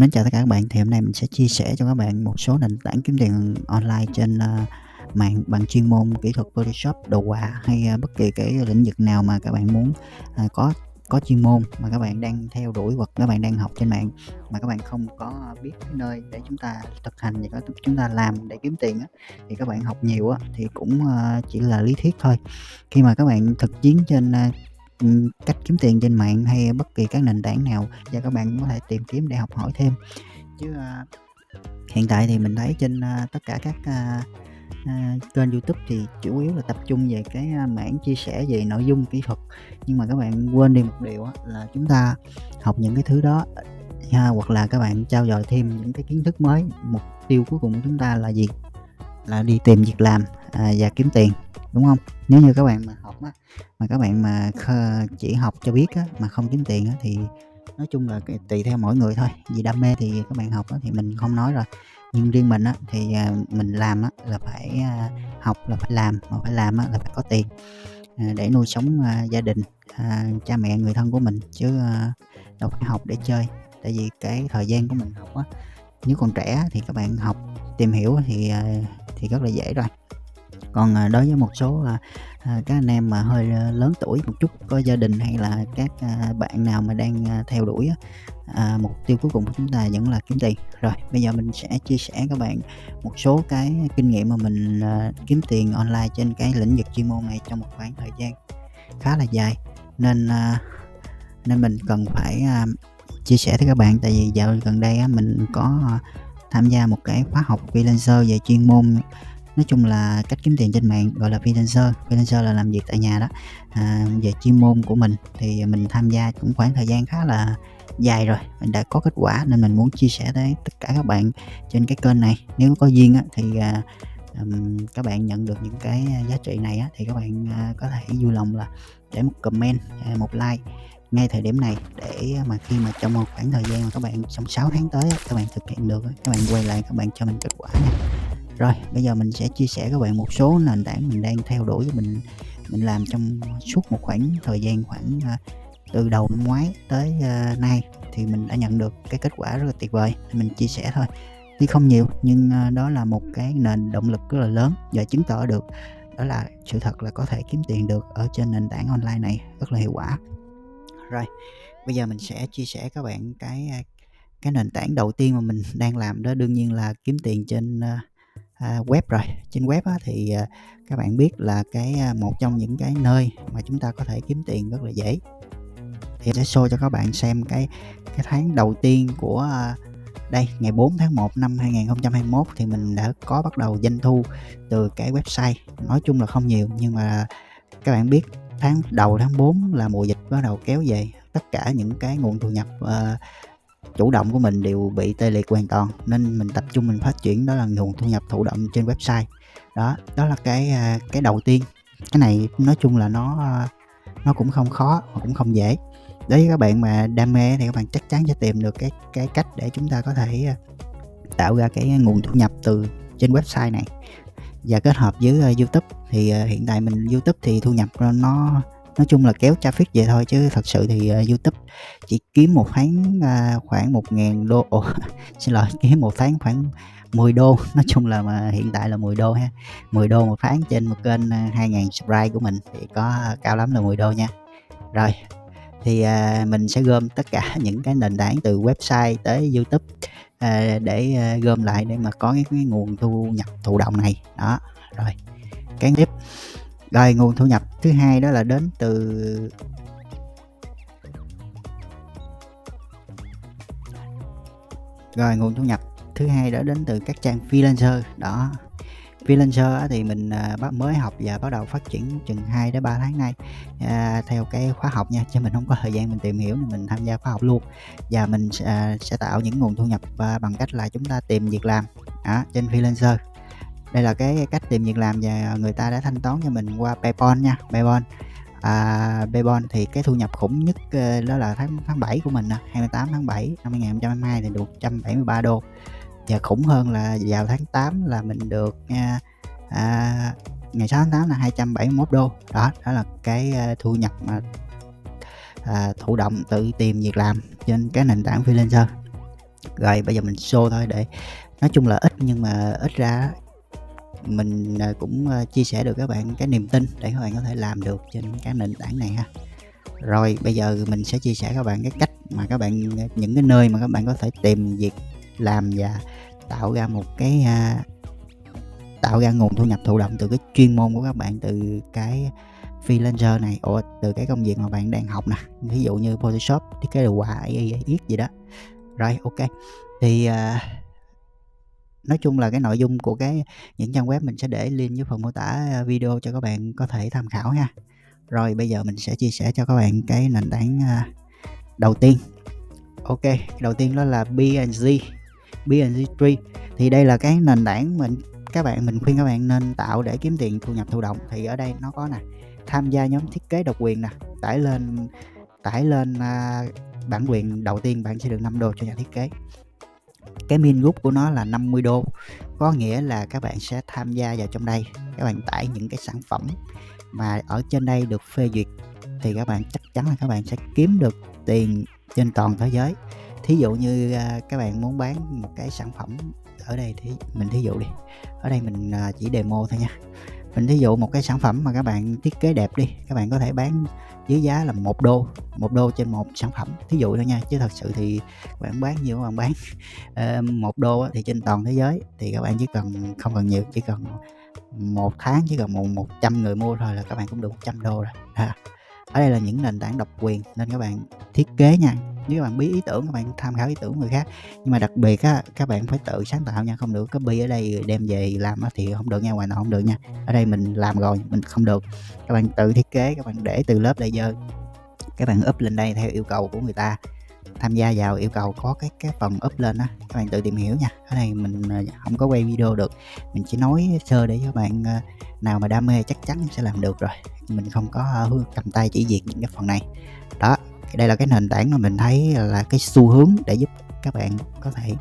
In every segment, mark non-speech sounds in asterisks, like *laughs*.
Mến chào tất cả các bạn, thì hôm nay mình sẽ chia sẻ cho các bạn một số nền tảng kiếm tiền online trên, ờ, mạng bằng chuyên môn kỹ thuật Photoshop, đồ họa hay, ờ, bất kỳ cái lĩnh vực nào mà các bạn muốn, ờ, có có chuyên môn mà các bạn đang theo đuổi hoặc các bạn đang học trên mạng mà các bạn không có biết cái nơi để chúng ta thực hành và chúng ta làm để kiếm tiền á, thì các bạn học nhiều á thì cũng, chỉ là lý thuyết thôi. Khi mà các bạn thực chiến trên, Ừ, cách kiếm tiền trên mạng hay bất kỳ các nền tảng nào và các bạn có thể tìm kiếm để học hỏi thêm. Chứ, à, hiện tại thì mình thấy trên, à, tất cả các, a, kênh YouTube thì chủ yếu là tập trung về cái, mảng chia sẻ về nội dung kỹ thuật, nhưng mà các bạn quên đi một điều là chúng ta học những cái thứ đó, ha, hoặc là các bạn trao dồi thêm những cái kiến thức mới, mục tiêu cuối cùng của chúng ta là gì? Là đi tìm việc làm, à, và kiếm tiền, đúng không? Nếu như các bạn mà học á, mà các bạn mà chỉ học cho biết á, mà không kiếm tiền á thì nói chung là tùy theo mỗi người thôi, vì đam mê thì các bạn học á thì mình không nói rồi. Nhưng riêng mình á thì, à, mình làm á là phải, à, học là phải làm, mà phải làm á là phải có tiền, à, để nuôi sống, gia đình, cha mẹ, người thân của mình chứ, đâu phải học để chơi. Tại vì cái thời gian của mình học á, nếu còn trẻ thì các bạn học, tìm hiểu thì, thì rất là dễ rồi. Còn, à, đối với một số, à, à, các anh em mà hơi, à, lớn tuổi một chút, có gia đình hay là các, bạn nào mà đang, theo đuổi á, à, mục tiêu cuối cùng của chúng ta vẫn là kiếm tiền. Rồi, bây giờ mình sẽ chia sẻ các bạn một số cái kinh nghiệm mà mình, à, kiếm tiền online trên cái lĩnh vực chuyên môn này trong một khoảng thời gian khá là dài, nên, nên mình cần phải, chia sẻ với các bạn. Tại vì dạo gần đây á mình có, tham gia một cái khóa học freelancer về chuyên môn, nói chung là cách kiếm tiền trên mạng, gọi là freelancer. Freelancer là làm việc tại nhà đó, à, về chuyên môn của mình thì mình tham gia cũng khoảng thời gian khá là dài rồi, mình đã có kết quả nên mình muốn chia sẻ tới tất cả các bạn trên cái kênh này. Nếu có duyên á thì, à, um, các bạn nhận được những cái giá trị này á thì các bạn, à, có thể vui lòng là để một comment, à, một like ngay thời điểm này để mà khi mà trong một khoảng thời gian mà các bạn trong 6 tháng tới các bạn thực hiện được các bạn quay lại các bạn cho mình kết quả nha. Rồi, bây giờ mình sẽ chia sẻ các bạn một số nền tảng mình đang theo đuổi và mình mình làm trong suốt một khoảng thời gian khoảng, à, từ đầu năm ngoái tới, uh, nay thì mình đã nhận được cái kết quả rất là tuyệt vời, mình chia sẻ thôi. Tuy không nhiều nhưng, uh, đó là một cái nền động lực rất là lớn và chứng tỏ được đó là sự thật là có thể kiếm tiền được ở trên nền tảng online này rất là hiệu quả. Rồi, bây giờ mình sẽ chia sẻ các bạn cái, cái nền tảng đầu tiên mà mình đang làm đó đương nhiên là kiếm tiền trên, uh, À, web rồi. Trên web á thì, à, các bạn biết là cái, à, một trong những cái nơi mà chúng ta có thể kiếm tiền rất là dễ. Thì sẽ show cho các bạn xem cái cái tháng đầu tiên của, à, đây, ngày 4 tháng 1 năm 2021 thì mình đã có bắt đầu doanh thu từ cái website. Nói chung là không nhiều nhưng mà các bạn biết tháng đầu tháng 4 là mùa dịch bắt đầu kéo về, tất cả những cái nguồn thu nhập, uh, chủ động của mình đều bị tê liệt hoàn toàn, nên mình tập trung mình phát triển đó là nguồn thu nhập thụ động trên website. Đó, đó là cái, à, cái đầu tiên. Cái này nói chung là nó, à, nó cũng không khó mà cũng không dễ. Đối với các bạn mà đam mê thì các bạn chắc chắn sẽ tìm được cái cái cách để chúng ta có thể, à, tạo ra cái nguồn thu nhập từ trên website này. Và kết hợp với, YouTube thì, hiện tại mình YouTube thì thu nhập, nó nói chung là kéo traffic vậy thôi chứ thật sự thì, uh, YouTube chỉ kiếm một tháng, uh, khoảng 1.000 đô Ồ, *laughs* xin lỗi, kiếm một tháng khoảng 10 đô, *laughs* nói chung là mà hiện tại là 10 đô ha, 10 đô một tháng trên một kênh, à, uh, 2.000 subscribe của mình thì có uh, cao lắm là 10 đô nha. Rồi, thì, uh, mình sẽ gom tất cả *laughs* những cái nền tảng từ website tới YouTube, à, để, uh, gom lại để mà có cái cái nguồn thu nhập thụ động này. Đó, rồi, cái tiếp. Rồi, nguồn thu nhập thứ hai đó là đến từ Rồi, nguồn thu nhập thứ hai đó đến từ các trang freelancer, đó. Freelancer thì mình, à, mới học và bắt đầu phát triển chừng 2 đến 3 tháng nay, à, theo cái khóa học nha, chứ mình không có thời gian mình tìm hiểu mình tham gia khóa học luôn. Và mình sẽ, sẽ tạo những nguồn thu nhập, à, bằng cách là chúng ta tìm việc làm, đó, trên freelancer. Đây là cái cách tìm việc làm và người ta đã thanh toán cho mình qua PayPal nha, PayPal. À, PayPal thì cái thu nhập khủng nhất, ờ, đó là tháng tháng 7 của mình 28 tháng 7 năm 2022 thì được 173 đô. Và khủng hơn là vào tháng 8 là mình được, a, à, ngày 6 tháng 8 là 271 đô. Đó, đó là cái, ờ, thu nhập mà, à, thụ động tự tìm việc làm trên cái nền tảng freelancer. Rồi bây giờ mình show thôi để nói chung là ít nhưng mà ít ra mình, à, cũng, à, chia sẻ được các bạn cái niềm tin để các bạn có thể làm được trên cái nền tảng này ha. Rồi bây giờ mình sẽ chia sẻ các bạn cái cách mà các bạn à, những cái nơi mà các bạn có thể tìm việc làm và tạo ra một cái, tạo ra nguồn thu nhập thụ động từ cái chuyên môn của các bạn, từ cái freelancer này, ủa, từ cái công việc mà bạn đang học nè, ví dụ như Photoshop, thiết kế đồ họa, AI, viết gì đó. Rồi, ok Thì, uh, nói chung là cái nội dung của cái những trang web mình sẽ để link dưới phần mô tả à, video cho các bạn có thể tham khảo ha. Rồi bây giờ mình sẽ chia sẻ cho các bạn cái nền tảng, à, đầu tiên. Ok, đầu tiên đó là BNG BNG Tree. Thì đây là cái nền tảng mình các bạn mình khuyên các bạn nên tạo để kiếm tiền thu nhập thụ động. Thì ở đây nó có nè, tham gia nhóm thiết kế độc quyền nè, tải lên tải lên, à, bản quyền đầu tiên bạn sẽ được 5 đô cho nhà thiết kế. Cái min group của nó là 50 đô, có nghĩa là các bạn sẽ tham gia vào trong đây, các bạn tải những cái sản phẩm mà ở trên đây được phê duyệt thì các bạn chắc chắn là các bạn sẽ kiếm được tiền trên toàn thế giới. Thí dụ như, à, các bạn muốn bán một cái sản phẩm ở đây thì mình thí dụ đi, ở đây mình, à, chỉ demo thôi nha. Mình thí dụ một cái sản phẩm mà các bạn thiết kế đẹp đi, các bạn có thể bán dưới giá là một đô, một đô trên một sản phẩm, thí dụ thôi nha, chứ thật sự thì các bạn bán nhiều các bạn bán, *laughs* ờ, một đô thì trên toàn thế giới thì các bạn chỉ cần không cần nhiều, chỉ cần một tháng chỉ cần một 100 người mua thôi là các bạn cũng được 100 đô rồi. À, ở đây là những nền tảng độc quyền nên các bạn thiết kế nha, nếu các bạn bí ý tưởng các bạn tham khảo ý tưởng người khác, nhưng mà đặc biệt á, các bạn phải tự sáng tạo nha, không được copy ở đây đem về làm á thì không được nha, ngoài nào không được nha. Ở đây mình làm rồi, mình không được. Các bạn tự thiết kế, các bạn để từ lớp đây layer, các bạn up lên đây theo yêu cầu của người ta, tham gia vào yêu cầu có cái cái phần up lên á, các bạn tự tìm hiểu nha. Ở đây mình, ờ, không có quay video được, mình chỉ nói sơ để cho bạn, ờ, nào mà đam mê chắc chắn sẽ làm được rồi, mình không có, ờ, cầm tay chỉ việc những cái phần này. Đó, đây là cái nền tảng mà mình thấy là cái xu hướng để giúp các bạn có thể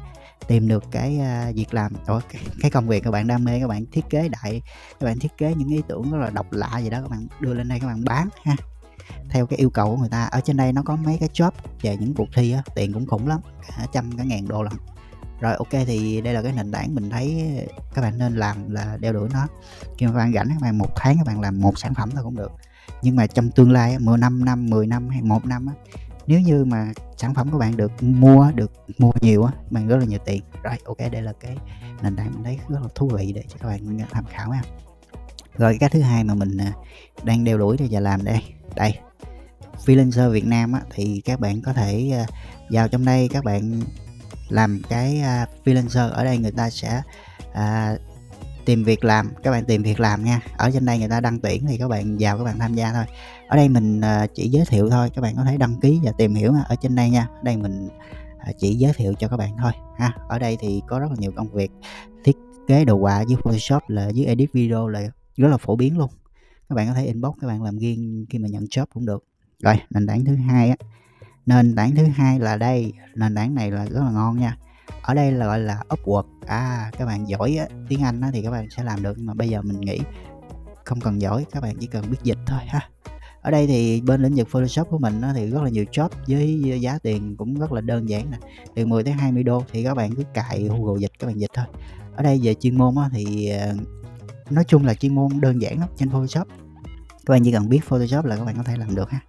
tìm được cái, uh, việc làm ủa, cái cái công việc các bạn đam mê, các bạn thiết kế đại, các bạn thiết kế những ý tưởng rất là độc lạ gì đó các bạn đưa lên đây các bạn bán ha, theo cái yêu cầu của người ta. Ở trên đây nó có mấy cái job về những cuộc thi á, tiền cũng khủng lắm, cả trăm cả ngàn đô lận. Rồi, ok thì đây là cái nền tảng mình thấy các bạn nên làm là đeo đuổi nó. Khi mà các bạn rảnh các bạn một tháng các bạn làm một sản phẩm thôi cũng được, nhưng mà trong tương lai á, mười 5 năm, 10 năm hay một năm á, nếu như mà sản phẩm của bạn được mua được mua nhiều á, bạn rất là nhiều tiền. Rồi, ok đây là cái nền tảng mình thấy rất là thú vị để cho các bạn, tham khảo ha. Rồi cái thứ hai mà mình, à, đang đeo đuổi và làm đây, đây, freelancer Việt Nam á, thì các bạn có thể, à, vào trong đây các bạn làm cái, à, freelancer, ở đây người ta sẽ, à, tìm việc làm, các bạn tìm việc làm nha. Ở trên đây người ta đăng tuyển thì các bạn vào các bạn tham gia thôi. Ở đây mình, ờ, chỉ giới thiệu thôi, các bạn có thể đăng ký và tìm hiểu ở trên đây nha. Ở đây mình, ờ, chỉ giới thiệu cho các bạn thôi ha. Ở đây thì có rất là nhiều công việc, thiết kế đồ họa dưới Photoshop là dưới edit video là rất là phổ biến luôn. Các bạn có thể inbox các bạn làm riêng khi mà nhận job cũng được. Rồi, nền tảng thứ hai á, nền tảng thứ hai là đây, nền tảng này là rất là ngon nha. Ở đây là, gọi là, Upwork, à, các bạn giỏi á, tiếng Anh á thì các bạn sẽ làm được, nhưng mà bây giờ mình nghĩ không cần giỏi, các bạn chỉ cần biết dịch thôi ha. Ở đây thì bên lĩnh vực Photoshop của mình á thì rất là nhiều job với giá tiền cũng rất là đơn giản nè, từ 10 tới 20 đô thì các bạn cứ cài Google Dịch các bạn dịch thôi. Ở đây về chuyên môn á thì, ờ, nói chung là chuyên môn đơn giản lắm trên Photoshop. Các bạn chỉ cần biết Photoshop là các bạn có thể làm được ha.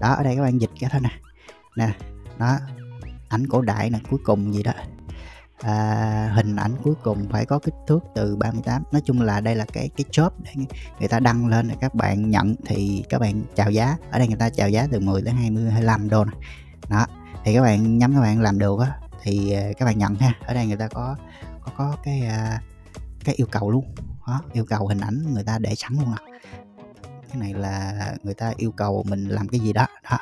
Đó, ở đây các bạn dịch cái thôi nè. Nè, đó, ảnh cổ đại này cuối cùng gì đó, à, hình ảnh cuối cùng phải có kích thước từ 38. Nói chung là đây là cái cái job để người ta đăng lên để các bạn nhận thì các bạn chào giá. Ở đây người ta chào giá từ 10 đến 20, 25 đô này Đó, thì các bạn nhắm các bạn làm được á thì, à, các bạn nhận ha. Ở đây người ta có có có cái, à, cái yêu cầu luôn, đó, yêu cầu hình ảnh người ta để sẵn luôn à. Cái này là người ta yêu cầu mình làm cái gì đó, đó,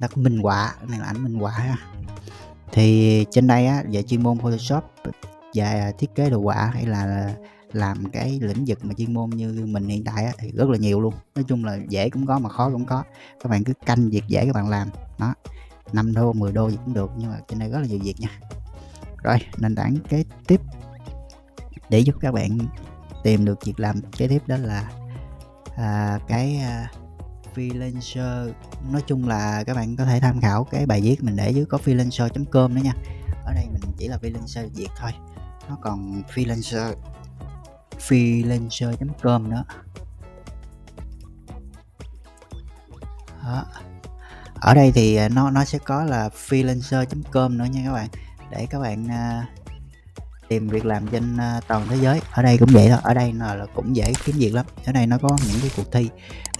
nó có minh họa, cái này là ảnh minh họa ha. Thì trên đây á, về chuyên môn Photoshop và thiết kế đồ họa hay là làm cái lĩnh vực mà chuyên môn như mình hiện tại á thì rất là nhiều luôn. Nói chung là dễ cũng có mà khó cũng có. Các bạn cứ canh việc dễ các bạn làm, đó, 5 đô, 10 đô gì cũng được, nhưng mà trên đây rất là nhiều việc nha. Rồi, nền tảng kế tiếp để giúp các bạn tìm được việc làm kế tiếp đó là, à, cái, à, freelancer. Nói chung là các bạn có thể tham khảo cái bài viết mình để dưới có freelancer.com nữa nha. ở đây mình chỉ là freelancer Việt thôi nó còn freelancer freelancer.com nữa đó. ở đây thì à, nó nó sẽ có là freelancer.com nữa nha các bạn để các bạn uh, tìm việc làm trên à, toàn thế giới. Ở đây cũng vậy đó ở đây là, là cũng dễ kiếm việc lắm. Ở đây nó có những cái cuộc thi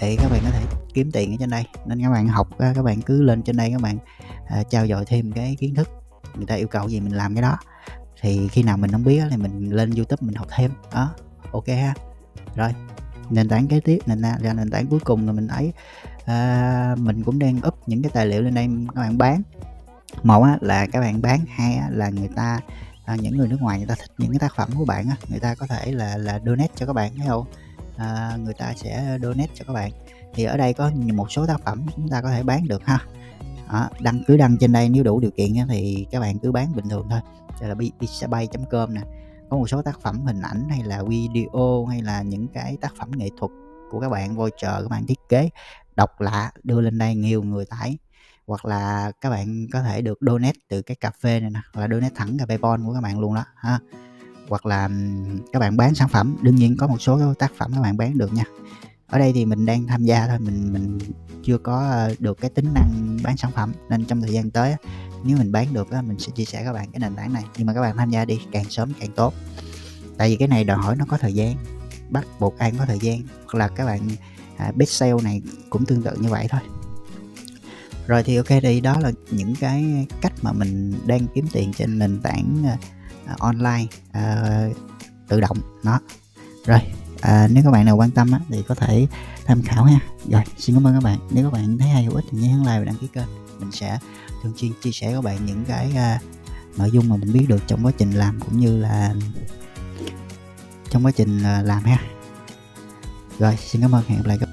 để các bạn có thể kiếm tiền ở trên đây. Nên các bạn học à, các bạn cứ lên trên đây các bạn à, trao dồi thêm cái kiến thức. Người ta yêu cầu gì mình làm cái đó. Thì khi nào mình không biết thì mình lên youtube mình học thêm. Đó ok ha. Rồi nền tảng kế tiếp nền ra nền tảng cuối cùng là mình thấy à, mình cũng đang up những cái tài liệu lên đây các bạn bán. Một á, là các bạn bán hai á, là người ta à, những người nước ngoài người ta thích những cái tác phẩm của bạn á, người ta có thể là là donate cho các bạn thấy không? À, người ta sẽ donate cho các bạn. Thì ở đây có một số tác phẩm chúng ta có thể bán được ha. À, đăng cứ đăng trên đây nếu đủ điều kiện á, thì các bạn cứ bán bình thường thôi. Đây là pixabay.com nè. Có một số tác phẩm hình ảnh hay là video hay là những cái tác phẩm nghệ thuật của các bạn voucher các bạn thiết kế độc lạ đưa lên đây nhiều người tải hoặc là các bạn có thể được donate từ cái cà phê này nè hoặc là donate thẳng cà phê bon của các bạn luôn đó ha. Hoặc là các bạn bán sản phẩm đương nhiên có một số tác phẩm các bạn bán được nha. Ở đây thì mình đang tham gia thôi mình mình chưa có ờ, được cái tính năng bán sản phẩm nên trong thời gian tới nếu mình bán được mình sẽ chia sẻ các bạn cái nền tảng này. Nhưng mà các bạn tham gia đi càng sớm càng tốt. Tại vì cái này đòi hỏi nó có thời gian bắt buộc ai có thời gian. Hoặc là các bạn à, best sale này cũng tương tự như vậy thôi rồi thì ok thì đó là những cái cách mà mình đang kiếm tiền trên nền tảng uh, online uh, tự động đó. Rồi à, nếu các bạn nào quan tâm á, thì có thể tham khảo ha. Rồi xin cảm ơn các bạn. Nếu các bạn thấy hay hữu ích thì nhớ like và đăng ký kênh. Mình sẽ thường xuyên chia sẻ các bạn những cái uh, nội dung mà mình biết được trong quá trình làm cũng như là trong quá trình uh, làm ha. Rồi xin cảm ơn. Hẹn gặp lại các